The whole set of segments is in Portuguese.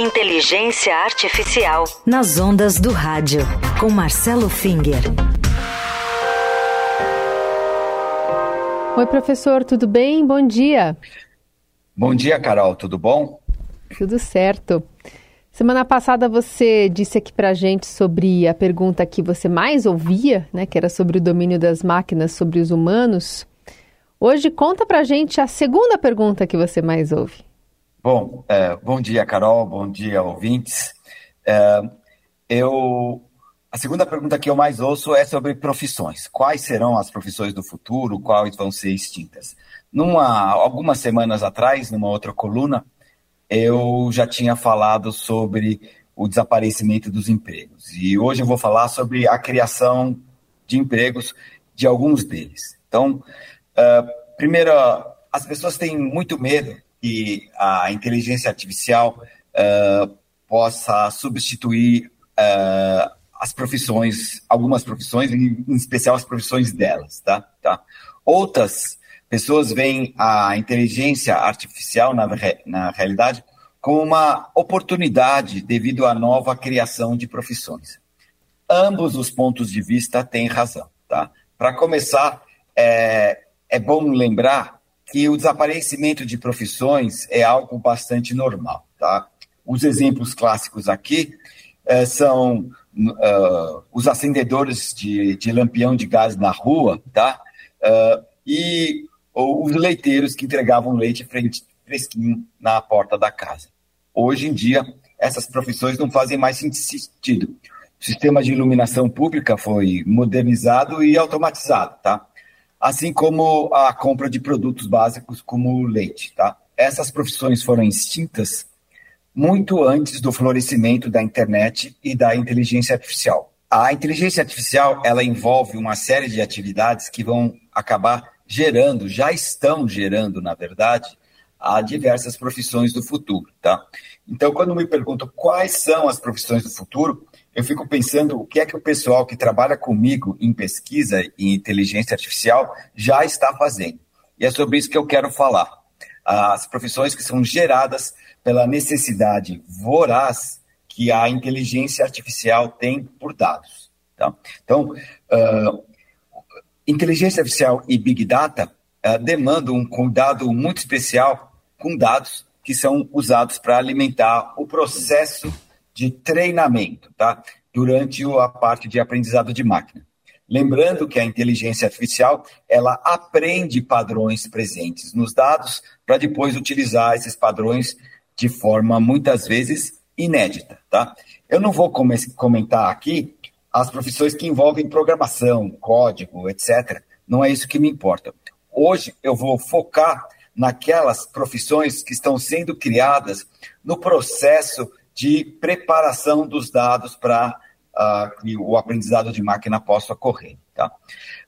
Inteligência Artificial. Nas ondas do rádio. Com Marcelo Finger. Oi, professor, tudo bem? Bom dia. Bom dia, Carol, tudo bom? Tudo certo. Semana passada você disse aqui pra gente sobre a pergunta que você mais ouvia, né, que era sobre o domínio das máquinas sobre os humanos. Hoje conta pra gente a segunda pergunta que você mais ouve. Bom, é, bom dia, Carol, bom dia, ouvintes. É, eu, a segunda pergunta que eu mais ouço é sobre profissões. Quais serão as profissões do futuro? Quais vão ser extintas? Numa, algumas semanas atrás, numa outra coluna, eu já tinha falado sobre o desaparecimento dos empregos. E hoje eu vou falar sobre a criação de empregos de alguns deles. Então, uh, primeiro, as pessoas têm muito medo que a inteligência artificial uh, possa substituir uh, as profissões, algumas profissões, em especial as profissões delas, tá? tá? Outras pessoas veem a inteligência artificial, na, na realidade, como uma oportunidade devido à nova criação de profissões. Ambos os pontos de vista têm razão, tá? Para começar, é, é bom lembrar que o desaparecimento de profissões é algo bastante normal. Tá? Os exemplos clássicos aqui uh, são uh, os acendedores de, de, lampião de gás na rua tá? Uh, e os leiteiros que entregavam leite fresquinho na porta da casa. Hoje em dia, essas profissões não fazem mais sentido. O sistema de iluminação pública foi modernizado e automatizado, tá? Assim como a compra de produtos básicos como leite. Tá? Essas profissões foram extintas muito antes do florescimento da internet e da inteligência artificial. A inteligência artificial ela envolve uma série de atividades que vão acabar gerando, já estão gerando, na verdade, a diversas profissões do futuro, tá? Então, quando me perguntam quais são as profissões do futuro, eu fico pensando o que é que o pessoal que trabalha comigo em pesquisa e inteligência artificial já está fazendo. E é sobre isso que eu quero falar. As profissões que são geradas pela necessidade voraz que a inteligência artificial tem por dados. Tá? Então, uh, inteligência artificial e Big Data uh, demandam um cuidado muito especial com dados que são usados para alimentar o processo de treinamento, tá? Durante a parte de aprendizado de máquina. Lembrando que a inteligência artificial, ela aprende padrões presentes nos dados para depois utilizar esses padrões de forma muitas vezes inédita, tá? Eu não vou comentar aqui as profissões que envolvem programação, código, etc. Não é isso que me importa. Hoje eu vou focar naquelas profissões que estão sendo criadas no processo de preparação dos dados para uh, que o aprendizado de máquina possa ocorrer. Tá?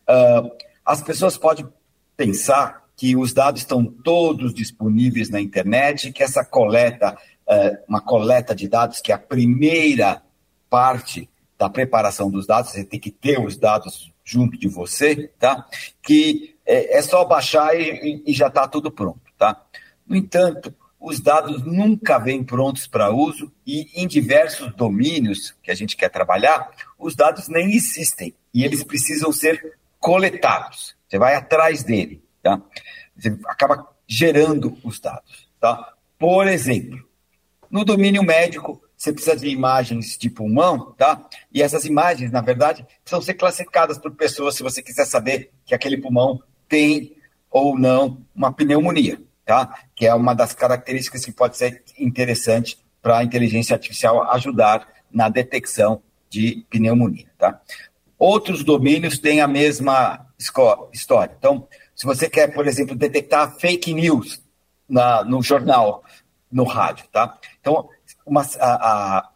Uh, as pessoas podem pensar que os dados estão todos disponíveis na internet, que essa coleta, uh, uma coleta de dados, que é a primeira parte da preparação dos dados, você tem que ter os dados junto de você, tá? Que é, é só baixar e, e já está tudo pronto, tá? No entanto, os dados nunca vêm prontos para uso e em diversos domínios que a gente quer trabalhar, os dados nem existem e eles precisam ser coletados. Você vai atrás dele, tá? Você acaba gerando os dados, tá? Por exemplo, no domínio médico, você precisa de imagens de pulmão, tá? E essas imagens, na verdade, precisam ser classificadas por pessoas se você quiser saber que aquele pulmão tem ou não uma pneumonia tá? que é uma das características que pode ser interessante para a inteligência artificial ajudar na detecção de pneumonia. Tá? Outros domínios têm a mesma história. Então, se você quer, por exemplo, detectar fake news na, no jornal, no rádio, tá? Então, uma, a, a,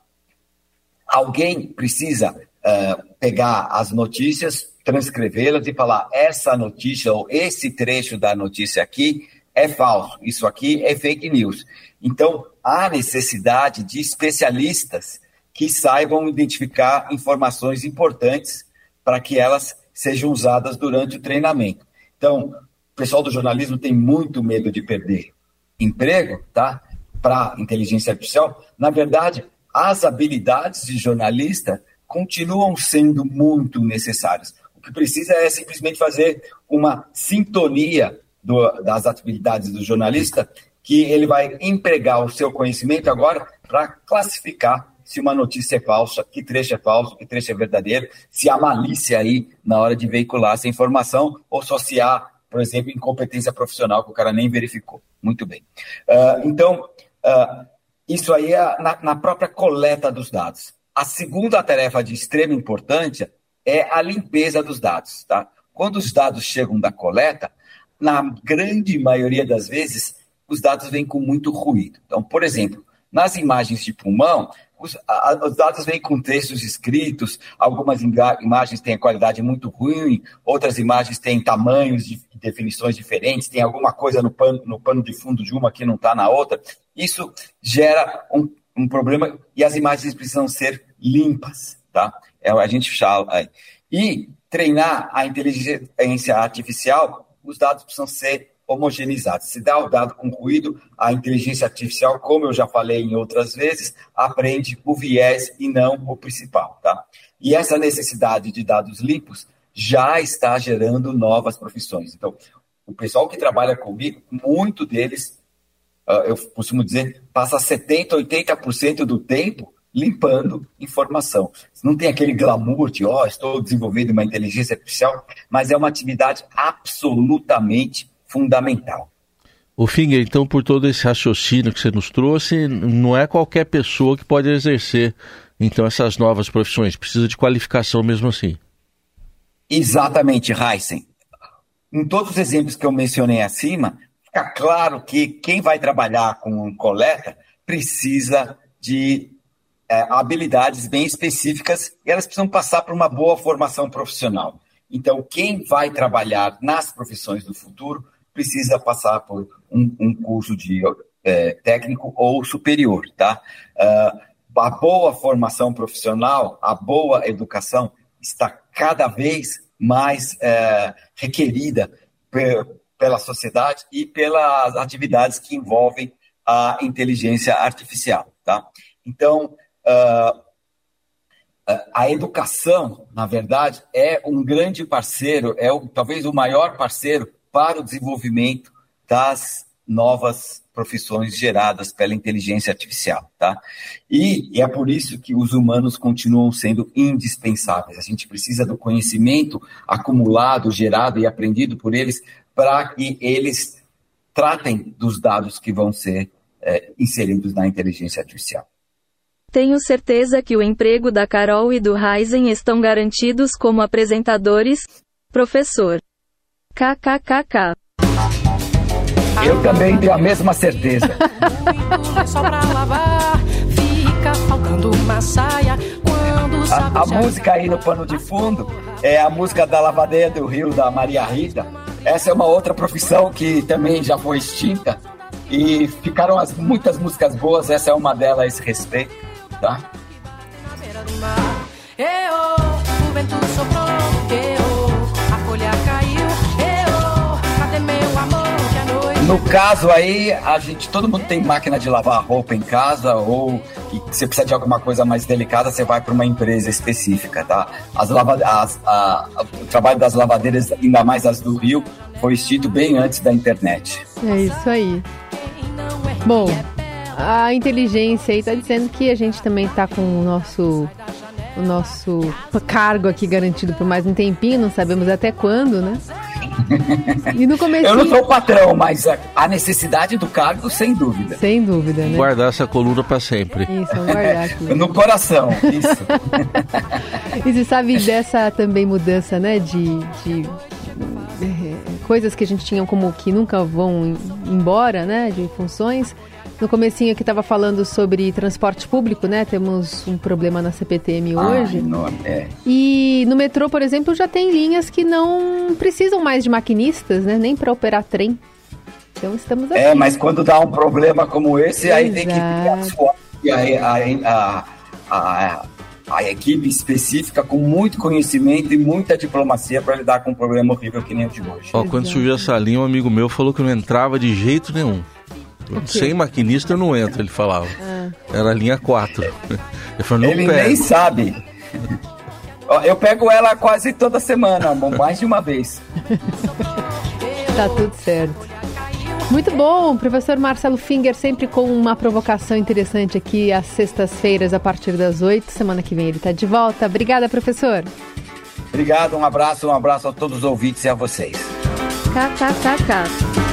alguém precisa uh, pegar as notícias, transcrevê-las e falar essa notícia ou esse trecho da notícia aqui é falso, isso aqui é fake news. Então, há necessidade de especialistas que saibam identificar informações importantes para que elas sejam usadas durante o treinamento. Então, o pessoal do jornalismo tem muito medo de perder emprego, tá? para inteligência artificial, na verdade, as habilidades de jornalista continuam sendo muito necessárias. O que precisa é simplesmente fazer uma sintonia do, das atividades do jornalista, que ele vai empregar o seu conhecimento agora para classificar se uma notícia é falsa, que trecho é falso, que trecho é verdadeiro, se há malícia aí na hora de veicular essa informação, ou só se há, por exemplo, incompetência profissional que o cara nem verificou. Muito bem. Uh, então, uh, isso aí é na, na própria coleta dos dados. A segunda tarefa de extrema importância é a limpeza dos dados. Tá? Quando os dados chegam da coleta, na grande maioria das vezes, os dados vêm com muito ruído. Então, por exemplo, nas imagens de pulmão, os, a, os dados vêm com textos escritos, algumas imagens têm a qualidade muito ruim, outras imagens têm tamanhos de definições diferentes, tem alguma coisa no pano, no pano de fundo de uma que não está na outra. Isso gera um, um, problema e as imagens precisam ser limpas, tá? É, a gente fala. E treinar a inteligência artificial, os dados precisam ser homogeneizados. Se dá o dado com ruído, a inteligência artificial, como eu já falei em outras vezes, aprende o viés e não o principal, tá? E essa necessidade de dados limpos já está gerando novas profissões. Então, o pessoal que trabalha comigo, muito deles, ah, eu costumo dizer, passa 70%, 80% do tempo limpando informação. Não tem aquele glamour de, ó, oh, estou desenvolvendo uma inteligência artificial, mas é uma atividade absolutamente fundamental. O Finger, então, por todo esse raciocínio que você nos trouxe, não é qualquer pessoa que pode exercer, então, essas novas profissões. Precisa de qualificação mesmo assim. Exatamente, Heisen. Em todos os exemplos que eu mencionei acima, fica claro que quem vai trabalhar com coleta precisa de é, habilidades bem específicas e elas precisam passar por uma boa formação profissional. Então, quem vai trabalhar nas profissões do futuro precisa passar por um, um curso de é, técnico ou superior, tá? Uh, a boa formação profissional, a boa educação está cada vez mais é, requerida pela sociedade e pelas atividades que envolvem a inteligência artificial, tá? Então, a educação, na verdade, é um grande parceiro, é talvez o maior parceiro para o desenvolvimento das novas profissões geradas pela inteligência artificial, tá? E, e, é por isso que os humanos continuam sendo indispensáveis. A gente precisa do conhecimento acumulado, gerado e aprendido por eles para que eles tratem dos dados que vão ser é, inseridos na inteligência artificial. Tenho certeza que o emprego da Carol e do Ryzen estão garantidos como apresentadores. Professor. KKKK. Eu também tenho a mesma certeza. a, a música aí no pano de fundo é a música da Lavadeira do Rio, da Maria Rita. Essa é uma outra profissão que também já foi extinta. E ficaram as, muitas músicas boas, essa é uma delas a esse respeito, tá? No caso aí, a gente, todo mundo tem máquina de lavar roupa em casa ou você precisa de alguma coisa mais delicada, você vai para uma empresa específica, tá? As lava, as, a, o trabalho das lavadeiras, ainda mais as do Rio, foi extinto bem antes da internet. É isso aí. Bom, a inteligência aí está dizendo que a gente também está com o nosso o nosso cargo aqui garantido por mais um tempinho, não sabemos até quando, né? E no começo. Eu não sou o patrão, mas a necessidade do cargo, sem dúvida. Sem dúvida, né? Guardar essa coluna para sempre. Isso, vamos guardar aqui. no coração, isso. e você sabe dessa também mudança, né? De, de eh, coisas que a gente tinha como que nunca vão embora, né? De funções. No comecinho aqui estava falando sobre transporte público, né? Temos um problema na CPTM hoje. Ah, é. E no metrô, por exemplo, já tem linhas que não precisam mais de maquinistas, né? Nem para operar trem. Então estamos aqui. É, mas quando dá um problema como esse, Exato. aí tem que ter a, a, a, a, equipe específica com muito conhecimento e muita diplomacia para lidar com um problema horrível que nem o de hoje. Ó, quando surgiu essa linha, um amigo meu falou que não entrava de jeito nenhum. Sem maquinista eu não entro, ele falava. Ah. Era a linha 4. Ele, falou, ele nem sabe. Eu pego ela quase toda semana, mais de uma vez. tá tudo certo. Muito bom, professor Marcelo Finger, sempre com uma provocação interessante aqui às sextas-feiras, a partir das oito. Semana que vem ele está de volta. Obrigada, professor. Obrigado, um abraço, um abraço a todos os ouvintes e a vocês. KKKK. no rio, muito